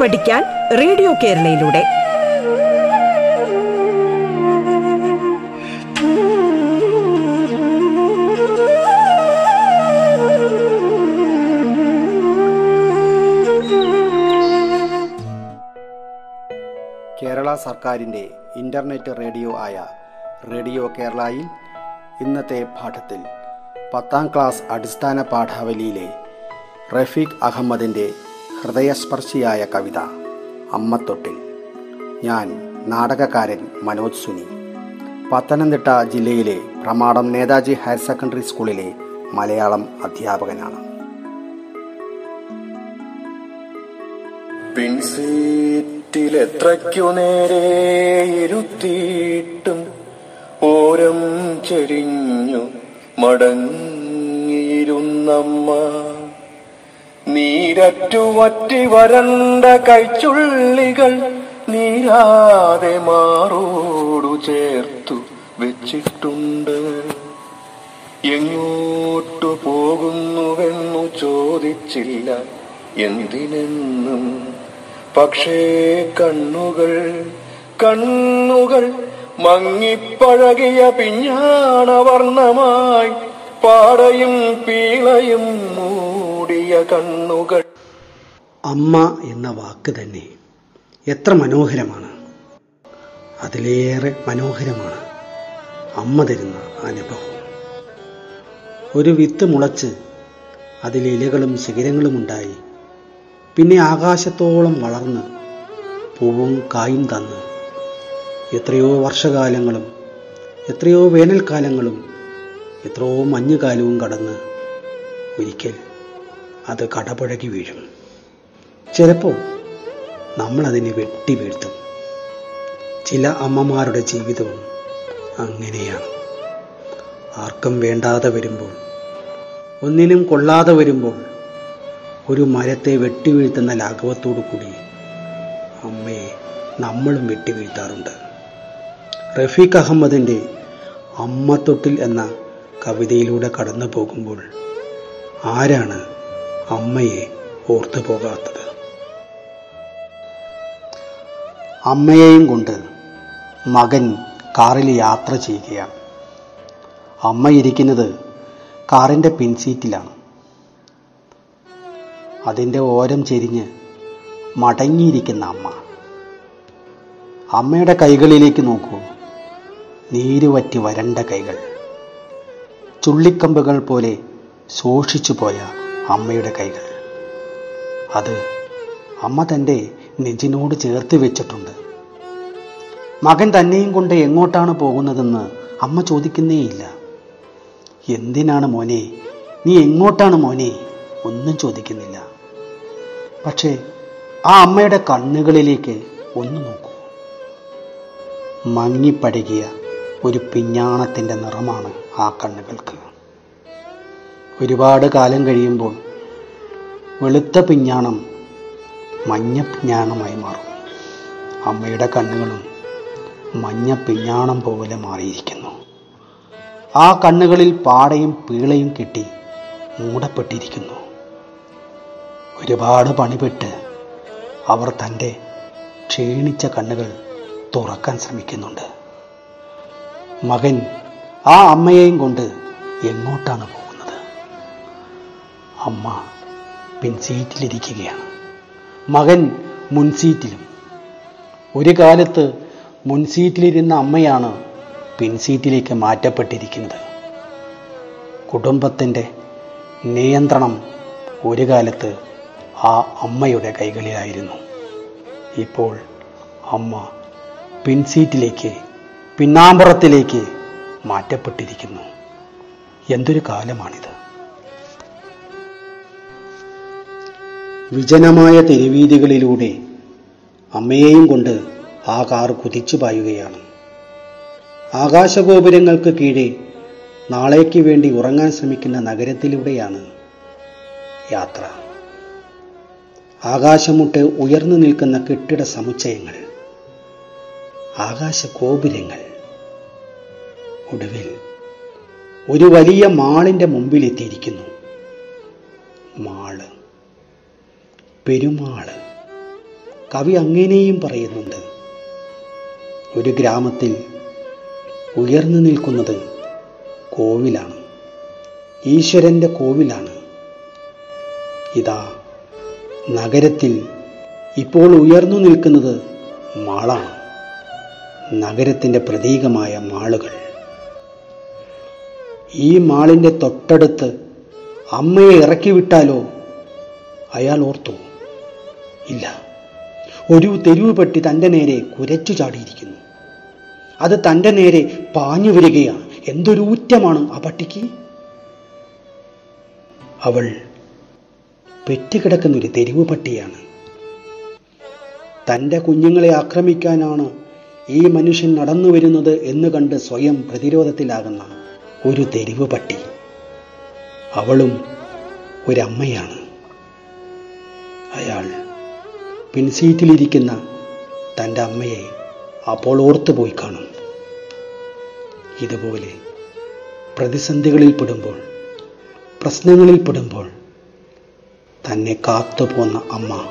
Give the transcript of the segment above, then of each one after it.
പഠിക്കാൻ റേഡിയോ കേരളയിലൂടെ. കേരള സർക്കാരിന്റെ internet radio ആയ റേഡിയോ കേരളയിൽ ഇന്നത്തെ പാഠത്തിൽ പത്താം ക്ലാസ് അടിസ്ഥാന പാഠാവലിയിലെ റഫീഖ് അഹമ്മദിന്റെ ഹൃദയസ്പർശിയായ കവിത അമ്മത്തൊട്ടിൽ ഞാൻ നാടകകാരൻ മനോജ് സുനി. പത്തനംതിട്ട ജില്ലയിലെ പ്രമാടം നേതാജി ഹയർ സെക്കൻഡറി സ്കൂളിലെ മലയാളം അധ്യാപകനാണ്. പിൻസീറ്റിലെത്രയ്ക്കു നേരെ ഇരുത്തിയിട്ടും ഓരം ചെരിഞ്ഞു മടങ്ങിയിരുന്നമ്മ. നീരറ്റു വറ്റി വരണ്ട കൈച്ചുള്ളികൾ നീരാതെ മാറോടു ചേർത്തു വെച്ചിട്ടുണ്ട്. എങ്ങോട്ടു പോകുന്നുവെന്നു ചോദിച്ചില്ല എന്തിനെന്നും. പക്ഷേ കണ്ണുകൾ കണ്ണുകൾ മങ്ങിപ്പഴകിയ പിഞ്ഞാണവർണമായി പാടയും പീളയും മൂടിയ കണ്ണുകൾ. അമ്മ എന്ന വാക്ക് തന്നെ എത്ര മനോഹരമാണ്. അതിലേറെ മനോഹരമാണ് അമ്മ തരുന്ന അനുഭവം. ഒരു വിത്ത് മുളച്ച് അതിൽ ഇലകളും ശിഖരങ്ങളും ഉണ്ടായി പിന്നെ ആകാശത്തോളം വളർന്ന് പൂവും കായും തന്ന് എത്രയോ വർഷകാലങ്ങളും എത്രയോ വേനൽക്കാലങ്ങളും എത്രയോ മഞ്ഞുകാലവും കടന്ന് ഒരിക്കൽ അത് കടപുഴകി വീഴും. ചിലപ്പോൾ നമ്മളതിനെ വെട്ടി വീഴ്ത്തും. ചില അമ്മമാരുടെ ജീവിതവും അങ്ങനെയാണ്. ആർക്കും വേണ്ടാതെ വരുമ്പോൾ ഒന്നിനും കൊള്ളാതെ വരുമ്പോൾ ഒരു മരത്തെ വെട്ടി വീഴ്ത്തുന്ന ലാഘവത്തോടു കൂടി അമ്മയെ നമ്മളും വെട്ടി വീഴ്ത്താറുണ്ട്. റഫീഖ് അഹമ്മദിന്റെ അമ്മത്തൊട്ടിൽ എന്ന കവിതയിലൂടെ കടന്നു പോകുമ്പോൾ ആരാണ് അമ്മയെ ഓർത്തു പോകാത്തത്. അമ്മയെയും കൊണ്ട് മകൻ കാറിൽ യാത്ര ചെയ്യുകയാണ്. അമ്മ ഇരിക്കുന്നത് കാറിന്റെ പിൻസീറ്റിലാണ് അതിന്റെ ഓരം ചെരിഞ്ഞ് മടങ്ങിയിരിക്കുന്ന അമ്മ. അമ്മയുടെ കൈകളിലേക്ക് നോക്കൂ. നീരുവറ്റി വരണ്ട കൈകൾ. ചുള്ളിക്കമ്പുകൾ പോലെ ശോഷിച്ചു പോയ അമ്മയുടെ കൈകൾ. അത് അമ്മ തന്റെ നെഞ്ചിനോട് ചേർത്ത് വെച്ചിട്ടുണ്ട്. മകൻ തന്നെയും കൊണ്ട് എങ്ങോട്ടാണ് പോകുന്നതെന്ന് അമ്മ ചോദിക്കുന്നേയില്ല. എന്തിനാണ് മോനെ? നീ എങ്ങോട്ടാണ് മോനെ? ഒന്നും ചോദിക്കുന്നില്ല. പക്ഷേ ആ അമ്മയുടെ കണ്ണുകളിലേക്ക് ഒന്ന് നോക്കൂ. മങ്ങിപ്പടകിയ ഒരു പിഞ്ഞാണത്തിന്റെ നിറമാണ് ആ കണ്ണുകൾക്ക്. ഒരുപാട് കാലം കഴിയുമ്പോൾ വെളുത്ത പിഞ്ഞാണം മഞ്ഞ പിഞ്ഞാണമായി മാറും. അമ്മയുടെ കണ്ണുകളും മഞ്ഞ പിഞ്ഞാണം പോലെ മാറിയിരിക്കുന്നു. ആ കണ്ണുകളിൽ പാടയും പീളയും കെട്ടി മൂടപ്പെട്ടിരിക്കുന്നു. ഒരുപാട് പണിപ്പെട്ട് അവർ തന്റെ ക്ഷീണിച്ച കണ്ണുകൾ തുറക്കാൻ ശ്രമിക്കുന്നുണ്ട്. മകൻ ആ അമ്മയെയും കൊണ്ട് എങ്ങോട്ടാണ് പോകുന്നത്? അമ്മ പിൻസീറ്റിലിരിക്കുകയാണ് മകൻ മുൻസീറ്റിലും ഒരു കാലത്ത് മുൻസീറ്റിലിരുന്ന അമ്മയാണ് പിൻസീറ്റിലേക്ക് മാറ്റപ്പെട്ടിരിക്കുന്നത്. കുടുംബത്തിന്റെ നിയന്ത്രണം ഒരു കാലത്ത് ആ അമ്മയുടെ കൈകളിലായിരുന്നു. ഇപ്പോൾ അമ്മ പിൻസീറ്റിലേക്ക് പിന്നാമ്പുറത്തിലേക്ക് മാറ്റപ്പെട്ടിരിക്കുന്നു. എന്തൊരു കാലമാണിത്. വിജനമായ തെരുവീതികളിലൂടെ അമ്മയെയും കൊണ്ട് ആ കാർ കുതിച്ചു പായുകയാണ്. ആകാശഗോപുരങ്ങൾക്ക് കീഴെ നാളേക്ക് വേണ്ടി ഉറങ്ങാൻ ശ്രമിക്കുന്ന നഗരത്തിലൂടെയാണ് യാത്ര. ആകാശമുട്ട് ഉയർന്നു നിൽക്കുന്ന കെട്ടിട സമുച്ചയങ്ങൾ ആകാശഗോപുരങ്ങൾ. ഒടുവിൽ ഒരു വലിയ മാളിന്റെ മുമ്പിലെത്തിയിരിക്കുന്നു. മാൾ. പെരുമാൾ. കവി അങ്ങനെയും പറയുന്നുണ്ട് ഒരു ഗ്രാമത്തിൽ ഉയർന്നു നിൽക്കുന്നത് കോവിലാണ്. ഈശ്വരന്റെ കോവിലാണ്. ഇതാ നഗരത്തിൽ ഇപ്പോൾ ഉയർന്നു നിൽക്കുന്നത് മാളാണ്. നഗരത്തിന്റെ പ്രതീകമായ മാളുകൾ. ഈ മാളിന്റെ തൊട്ടടുത്ത് അമ്മയെ ഇറക്കി വിട്ടാലോ അയാൾ ഓർത്തു. ഇല്ല. ഒരു തെരുവ് പെട്ടി തന്റെ നേരെ കുരച്ചു ചാടിയിരിക്കുന്നു. അത് തന്റെ നേരെ പാഞ്ഞു വരികയാണ്. എന്തൊരു ഊറ്റമാണ് ആ പട്ടിക്ക്. അവൾ പെറ്റുകിടക്കുന്ന ഒരു തെരുവ് പട്ടിയാണ്. തന്റെ കുഞ്ഞുങ്ങളെ ആക്രമിക്കാനാണ് ഈ മനുഷ്യൻ നടന്നു വരുന്നത് എന്ന് കണ്ട് സ്വയം പ്രതിരോധത്തിലാകുന്ന ഒരു തെരുവ് പട്ടി. അവളും ഒരമ്മയാണ്. അയാൾ പിൻസീറ്റിലിരിക്കുന്ന തന്റെ അമ്മയെ അപ്പോൾ ഓർത്തുപോയി കാണും. ഇതുപോലെ പ്രതിസന്ധികളിൽ പെടുമ്പോൾ പ്രശ്നങ്ങളിൽ പെടുമ്പോൾ തന്നെ കാത്തുപോന്ന അമ്മ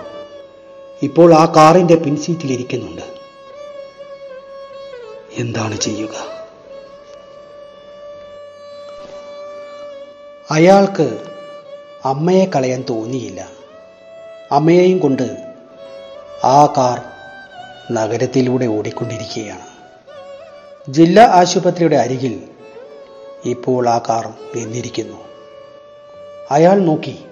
ഇപ്പോൾ ആ കാറിന്റെ പിൻസീറ്റിലിരിക്കുന്നുണ്ട്. എന്താണ് ചെയ്യുക? അയാൾക്ക് അമ്മയെ കളയാൻ തോന്നിയില്ല. അമ്മയെയും കൊണ്ട് ആ കാർ നഗരത്തിലൂടെ ഓടിക്കൊണ്ടിരിക്കുകയാണ്. ജില്ലാ ആശുപത്രിയുടെ അരികിൽ ഇപ്പോൾ ആ കാർ നിന്നിരിക്കുന്നു. അയാൾ നോക്കി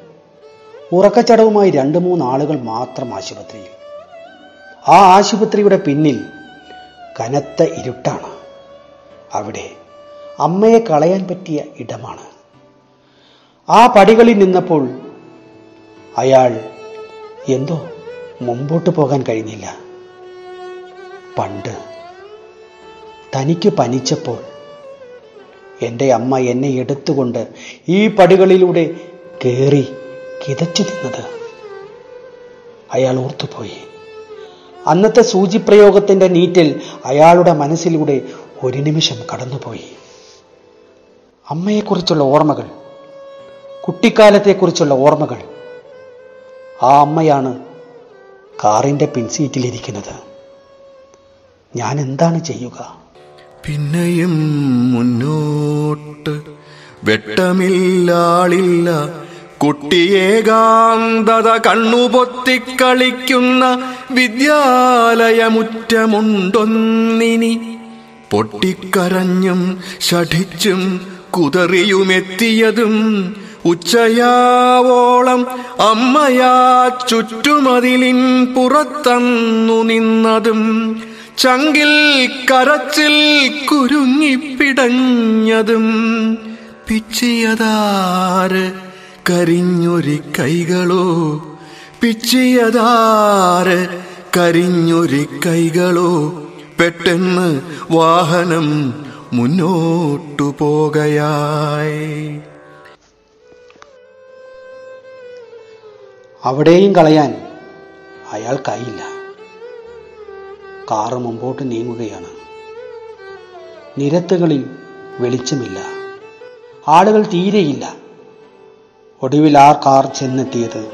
ഉറക്കച്ചടവുമായി രണ്ട് മൂന്ന് ആളുകൾ മാത്രം ആശുപത്രിയിൽ. ആ ആശുപത്രിയുടെ പിന്നിൽ കനത്ത ഇരുട്ടാണ്. അവിടെ അമ്മയെ കളയാൻ പറ്റിയ ഇടമാണ്. ആ പടികളിൽ നിന്നപ്പോൾ അയാൾ എന്തോ മുമ്പോട്ട് പോകാൻ കഴിഞ്ഞില്ല. പണ്ട് തനിക്ക് പനിച്ചപ്പോൾ എന്റെ അമ്മ എന്നെ എടുത്തുകൊണ്ട് ഈ പടികളിലൂടെ കയറി കിതച്ചു നിന്നത് അയാൾ ഓർത്തുപോയി. അന്നത്തെ സൂചിപ്രയോഗത്തിന്റെ നീറ്റിൽ അയാളുടെ മനസ്സിലൂടെ ഒരു നിമിഷം കടന്നുപോയി. അമ്മയെക്കുറിച്ചുള്ള ഓർമ്മകൾ കുട്ടിക്കാലത്തെക്കുറിച്ചുള്ള ഓർമ്മകൾ. ആ അമ്മയാണ് കാറിന്റെ പിൻസീറ്റിലിരിക്കുന്നത് ഞാൻ എന്താണ് ചെയ്യുക? പിന്നെയും മുന്നോട്ട്. വെട്ടമില്ലാളില്ല. കുട്ടിയേകാന്തത കണ്ണുപൊത്തിക്കളിക്കുന്ന വിദ്യാലയമുറ്റമുണ്ടൊന്നിനി. പൊട്ടിക്കരഞ്ഞും ഷഠിച്ചും കുതറിയുമെത്തിയതും ഉച്ചയാവോളം അമ്മയാ ചുറ്റുമതിലിൻ പുറത്തന്നു നിന്നതും ചങ്കിൽ കരച്ചിൽ കുരുങ്ങിപ്പിടഞ്ഞതും പിച്ചിയതാര് കരിഞ്ഞൊരി കൈകളോ? പിച്ചിയതാര് കരിഞ്ഞൊരി കൈകളോ? പെട്ടെന്ന് വാഹനം മുന്നോട്ടു പോകയായി. അവിടെയും കളയാൻ അയാൾക്കായില്ല കാറ് മുമ്പോട്ട് നീങ്ങുകയാണ്. നിരത്തുകളിൽ വെളിച്ചമില്ല. ആളുകൾ തീരെയില്ല. ഒടുവിൽ ആ കാർ ചെന്നെത്തിയത്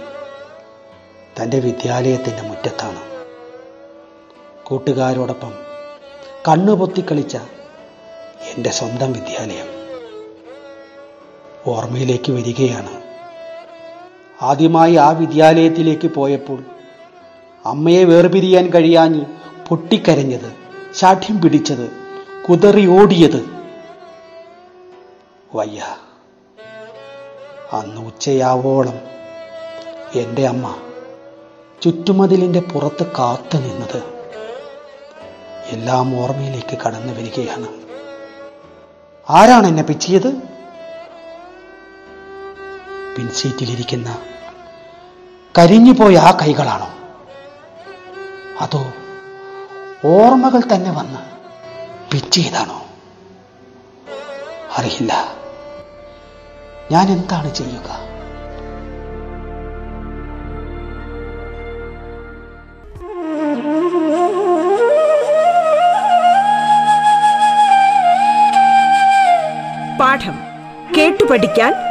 തന്റെ വിദ്യാലയത്തിന്റെ മുറ്റത്താണ്. കൂട്ടുകാരോടൊപ്പം കണ്ണുപൊത്തിക്കളിച്ച എന്റെ സ്വന്തം വിദ്യാലയം ഓർമ്മയിലേക്ക് വരികയാണ്. ആദ്യമായി ആ വിദ്യാലയത്തിലേക്ക് പോയപ്പോൾ അമ്മയെ വേർപിരിയാൻ കഴിയാഞ്ഞ് പൊട്ടിക്കരഞ്ഞത് ശാഠ്യം പിടിച്ചത് കുതറി ഓടിയത്. വയ്യ അന്ന് ഉച്ചയാവോളം എന്റെ അമ്മ ചുറ്റുമതിലിന്റെ പുറത്ത് കാത്തു നിന്നത് എല്ലാം ഓർമ്മയിലേക്ക് കടന്നു വരികയാണ്. ആരാണ് എന്നെ പിച്ചിയത്? പിൻസീറ്റിലിരിക്കുന്ന കരിഞ്ഞുപോയ ആ കൈകളാണോ? അതോ ഓർമ്മകൾ തന്നെ വന്ന് പിച്ചിയതാണോ അറിയില്ല. ഞാൻ എന്താണ് ചെയ്യുക? പാഠം കേട്ടു പഠിക്കാൻ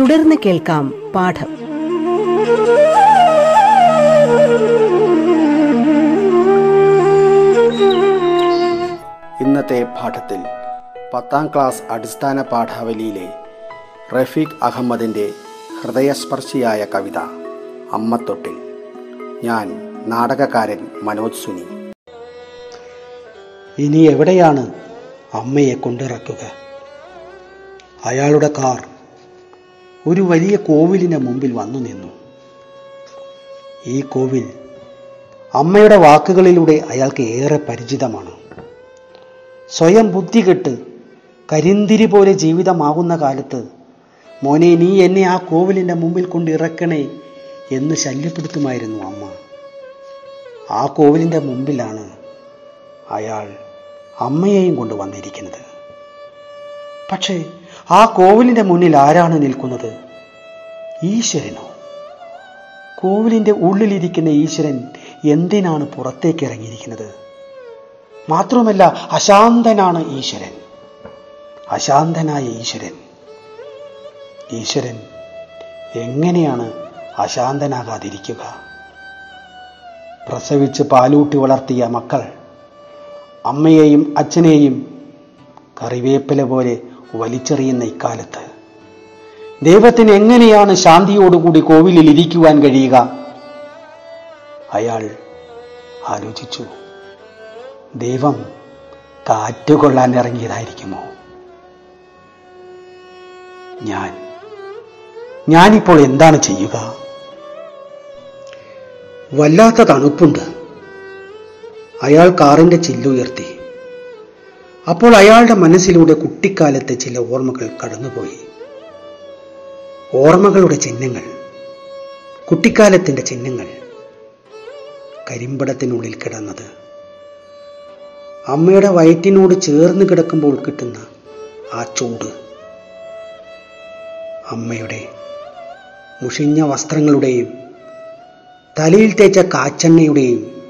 തുടർന്ന് കേൾക്കാം പാഠം. ഇന്നത്തെ പാഠത്തിൽ പത്താം ക്ലാസ് അടിസ്ഥാന പാഠാവലിയിലെ റഫീഖ് അഹമ്മദിന്റെ ഹൃദയസ്പർശിയായ കവിത അമ്മത്തൊട്ടിൽ. ഞാൻ നാടകക്കാരൻ മനോജ് സുനി. ഇനി എവിടെയാണ് അമ്മയെ കൊണ്ടിറക്കുക? അയാളുടെ കാർ ഒരു വലിയ കോവിലിന് മുമ്പിൽ വന്നു നിന്നു. ഈ കോവിൽ അമ്മയുടെ വാക്കുകളിലൂടെ അയാൾക്ക് ഏറെ പരിചിതമാണ്. സ്വയം ബുദ്ധി കെട്ട് കരിന്തിരി പോലെ ജീവിതമാകുന്ന കാലത്ത് മോനെ നീ എന്നെ ആ കോവിലിന്റെ മുമ്പിൽ കൊണ്ട് ഇറക്കണേ എന്ന് ശല്യപ്പെടുത്തുമായിരുന്നു അമ്മ. ആ കോവിലിന്റെ മുമ്പിലാണ് അയാൾ അമ്മയെയും കൊണ്ട് വന്നിരിക്കുന്നത്. പക്ഷേ ആ കോവിലിന്റെ മുന്നിൽ ആരാണ് നിൽക്കുന്നത്? ഈശ്വരനോ? കോവിലിന്റെ ഉള്ളിലിരിക്കുന്ന ഈശ്വരൻ എന്തിനാണ് പുറത്തേക്ക് ഇറങ്ങിയിരിക്കുന്നത്? മാത്രമല്ല അശാന്തനാണ് ഈശ്വരൻ. അശാന്തനായ ഈശ്വരൻ. ഈശ്വരൻ എങ്ങനെയാണ് അശാന്തനാകാതിരിക്കുക? പ്രസവിച്ച് പാലൂട്ടി വളർത്തിയ മക്കൾ അമ്മയെയും അച്ഛനെയും കറിവേപ്പില പോലെ വലിച്ചെറിയുന്ന ഇക്കാലത്ത്. ദൈവത്തിന് എങ്ങനെയാണ് ശാന്തിയോടുകൂടി കോവിലിൽ ഇരിക്കുവാൻ കഴിയുക? അയാൾ ആലോചിച്ചു. ദൈവം കാറ്റുകൊള്ളാൻ ഇറങ്ങിയതായിരിക്കുമോ? ഞാൻ. ഞാനിപ്പോൾ എന്താണ് ചെയ്യുക? വല്ലാത്ത തണുപ്പുണ്ട്. അയാൾ കാറിന്റെ ചില്ലുയർത്തി അപ്പോൾ അയാളുടെ മനസ്സിലൂടെ കുട്ടിക്കാലത്തെ ചില ഓർമ്മകൾ കടന്നുപോയി. ഓർമ്മകളുടെ ചിഹ്നങ്ങൾ കുട്ടിക്കാലത്തിന്റെ ചിഹ്നങ്ങൾ. കരിമ്പടത്തിനുള്ളിൽ കിടന്നത്. അമ്മയുടെ വയറ്റിനോട് ചേർന്ന് കിടക്കുമ്പോൾ കിട്ടുന്ന ആ ചൂട്. അമ്മയുടെ മുഷിഞ്ഞ വസ്ത്രങ്ങളുടെയും തലയിൽ തേച്ച കാച്ചെണ്ണയുടെയും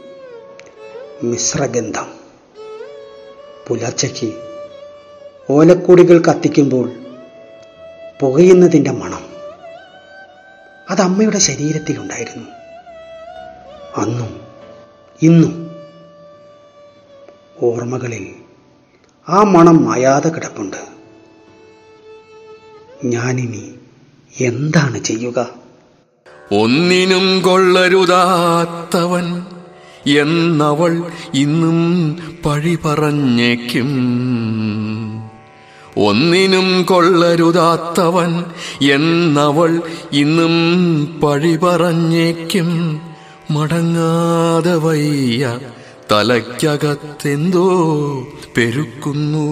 മിശ്രഗന്ധം. പുലർച്ചയ്ക്ക് ഓലക്കൂടികൾ കത്തിക്കുമ്പോൾ പുകയുന്നതിന്റെ മണം. അത് അമ്മയുടെ ശരീരത്തിലുണ്ടായിരുന്നു. അന്നും ഇന്നും ഓർമ്മകളിൽ ആ മണം മായാതെ കിടപ്പുണ്ട്. ഞാനിനി എന്താണ് ചെയ്യുക? ഒന്നിനും കൊള്ളരുതാത്തവൻ എന്നവൾ ഇന്നും പഴി പറഞ്ഞേക്കും. ഒന്നിനും കൊള്ളരുതാത്തവൻ എന്നവൾ ഇന്നും പഴി പറഞ്ഞേക്കും. മടങ്ങാതെ വയ്യ തലയ്ക്കകത്തെന്തോ പെരുക്കുന്നു.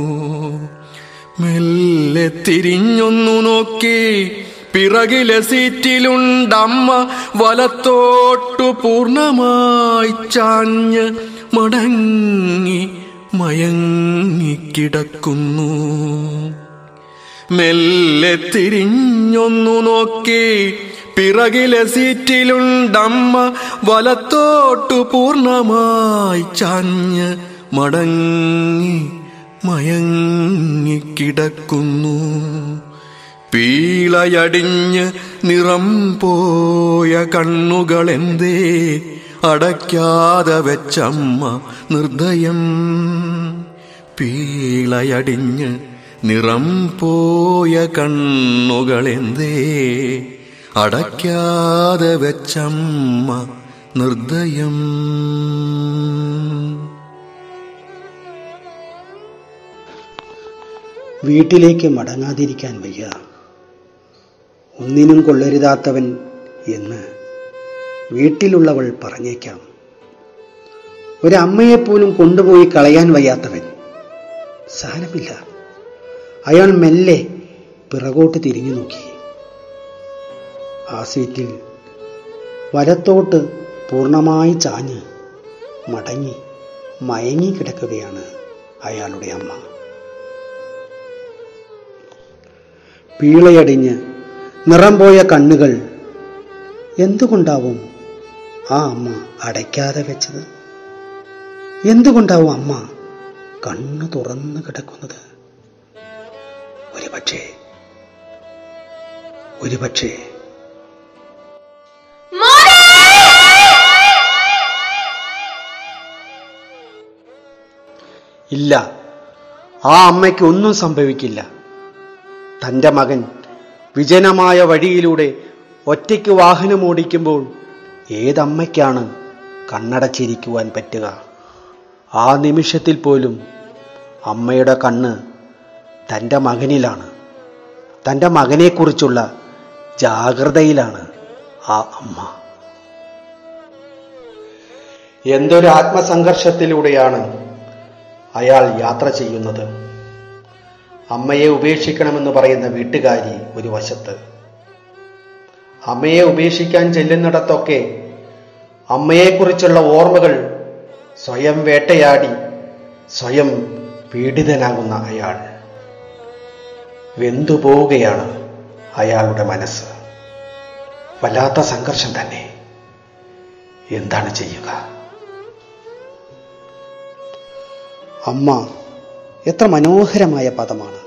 മെല്ലെ തിരിഞ്ഞൊന്നു നോക്കി പിറകിലെ സീറ്റിലുണ്ടമ്മ വലത്തോട്ടു പൂർണമായി ചാഞ്ഞ് മടങ്ങി മയങ്ങിക്കിടക്കുന്നു മെല്ലെ തിരിഞ്ഞൊന്നു നോക്കി. പിറകിലെ സീറ്റിലുണ്ടമ്മ വലത്തോട്ടു പൂർണമായി ചാഞ്ഞ് മടങ്ങി മയങ്ങിക്കിടക്കുന്നു പീളയടിഞ്ഞ് നിറം പോയ കണ്ണുകളെന്തേ അടയ്ക്കാതെ വെച്ചമ്മ നിർദ്ദയം പീളയടിഞ്ഞ് നിറം പോയ കണ്ണുകളെന്തേ അടയ്ക്കാതെ വെച്ചമ്മ നിർദ്ദയം വീട്ടിലേക്ക് മടങ്ങാതിരിക്കാൻ വയ്യ. ഒന്നിനും കൊള്ളരുതാത്തവൻ എന്ന് വീട്ടിലുള്ളവൾ പറഞ്ഞേക്കാം. ഒരമ്മയെപ്പോലും കൊണ്ടുപോയി കളയാൻ വയ്യാത്തവൻ. സാരമില്ല. അയാൾ മെല്ലെ പിറകോട്ട് തിരിഞ്ഞു നോക്കി. ആ സീറ്റിൽ വലത്തോട്ട് പൂർണമായി ചാഞ്ഞ് മടങ്ങി മയങ്ങി കിടക്കുകയാണ് അയാളുടെ അമ്മ. പീളയടിഞ്ഞ് നിറം പോയ കണ്ണുകൾ എന്തുകൊണ്ടാവും ആ അമ്മ അടയ്ക്കാതെ വെച്ചത്? എന്തുകൊണ്ടാവും അമ്മ കണ്ണു തുറന്നു കിടക്കുന്നത്? ഒരുപക്ഷേ ഒരുപക്ഷേ. ഒരു പക്ഷേ ഇല്ല ആ അമ്മയ്ക്ക് ഒന്നും സംഭവിക്കില്ല. തന്റെ മകൻ വിജനമായ വഴിയിലൂടെ ഒറ്റയ്ക്ക് വാഹനം വാഹനമോടിക്കുമ്പോൾ ഏതമ്മയ്ക്കാണ് കണ്ണടച്ചിരിക്കുവാൻ പറ്റുക? ആ നിമിഷത്തിൽ പോലും അമ്മയുടെ കണ്ണ് തന്റെ മകനിലാണ്. തന്റെ മകനെക്കുറിച്ചുള്ള ജാഗ്രതയിലാണ് ആ അമ്മ. എന്തൊരു ആത്മസംഘർഷത്തിലൂടെയാണ് അയാൾ യാത്ര ചെയ്യുന്നത്. അമ്മയെ ഉപേക്ഷിക്കണമെന്ന് പറയുന്ന വീട്ടുകാരി ഒരു വശത്ത്. അമ്മയെ ഉപേക്ഷിക്കാൻ ചെല്ലുന്നിടത്തൊക്കെ അമ്മയെക്കുറിച്ചുള്ള ഓർമ്മകൾ സ്വയം വേട്ടയാടി സ്വയം പീഡിതനാകുന്ന അയാൾ. വെന്തുപോവുകയാണ് അയാളുടെ മനസ്സ്. വല്ലാത്ത സംഘർഷം തന്നെ. എന്താണ് ചെയ്യുക? അമ്മ എത്ര മനോഹരമായ പദമാണ്.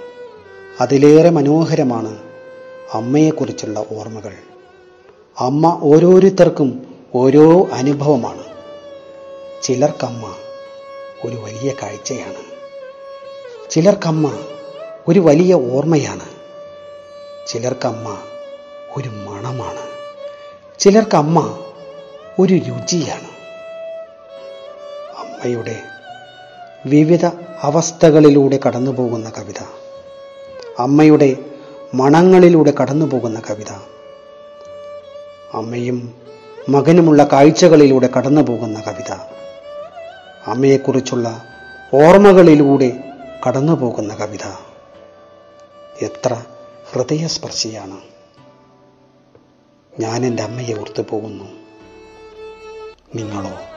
അതിലേറെ മനോഹരമാണ് അമ്മയെക്കുറിച്ചുള്ള ഓർമ്മകൾ. അമ്മ ഓരോരുത്തർക്കും ഓരോ അനുഭവമാണ്. ചിലർക്കമ്മ ഒരു വലിയ കാഴ്ചയാണ്. ചിലർക്കമ്മ ഒരു വലിയ ഓർമ്മയാണ്. ചിലർക്കമ്മ ഒരു മണമാണ്. ചിലർക്കമ്മ ഒരു രുചിയാണ്. അമ്മയുടെ വിവിധ അവസ്ഥകളിലൂടെ കടന്നു പോകുന്ന കവിത. അമ്മയുടെ മണങ്ങളിലൂടെ കടന്നു പോകുന്ന കവിത. അമ്മയും മകനുമുള്ള കാഴ്ചകളിലൂടെ കടന്നു പോകുന്ന കവിത. അമ്മയെക്കുറിച്ചുള്ള ഓർമ്മകളിലൂടെ കടന്നു പോകുന്ന കവിത. എത്ര ഹൃദയസ്പർശിയാണ്. ഞാൻ എന്റെ അമ്മയെ ഓർത്തു പോകുന്നു നിങ്ങളോ?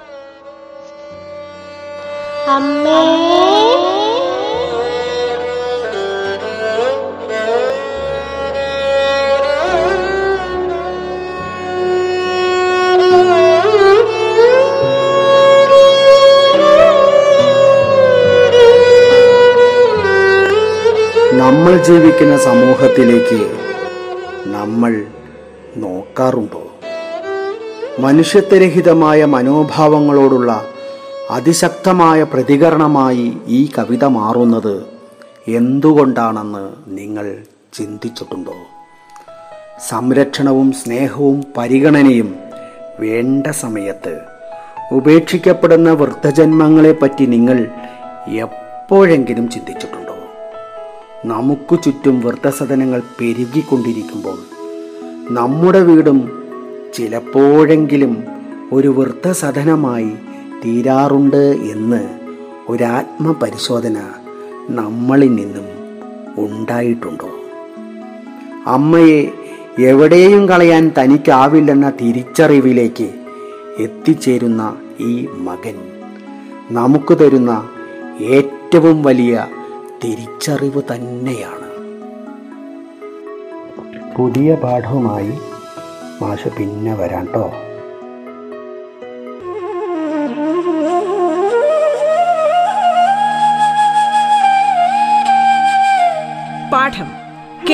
അമ്മേ. നമ്മൾ ജീവിക്കുന്ന സമൂഹത്തിലേക്ക് നമ്മൾ നോക്കാറുണ്ടോ? മനുഷ്യത്വരഹിതമായ മനോഭാവങ്ങളോടുള്ള അതിശക്തമായ പ്രതികരണമായി ഈ കവിത മാറുന്നത് എന്തുകൊണ്ടാണെന്ന് നിങ്ങൾ ചിന്തിച്ചിട്ടുണ്ടോ? സംരക്ഷണവും സ്നേഹവും പരിഗണനയും വേണ്ട സമയത്ത് ഉപേക്ഷിക്കപ്പെടുന്ന വൃദ്ധജന്മങ്ങളെപ്പറ്റി നിങ്ങൾ എപ്പോഴെങ്കിലും ചിന്തിച്ചിട്ടുണ്ടോ? നമുക്ക് ചുറ്റും വൃദ്ധസദനങ്ങൾ പെരുകിക്കൊണ്ടിരിക്കുമ്പോൾ നമ്മുടെ വീടും ചിലപ്പോഴെങ്കിലും ഒരു വൃദ്ധസദനമായി തീരാറുണ്ട് എന്ന് ഒരാത്മപരിശോധന നമ്മളിൽ നിന്നും ഉണ്ടായിട്ടുണ്ടോ? അമ്മയെ എവിടെയും കളയാൻ തനിക്കാവില്ലെന്ന തിരിച്ചറിവിലേക്ക് എത്തിച്ചേരുന്ന ഈ മകൻ നമുക്ക് തരുന്ന ഏറ്റവും വലിയ തിരിച്ചറിവ് തന്നെയാണ്. പുതിയ പാഠവുമായി മാഷ് പിന്നെ വരാം കേട്ടോ.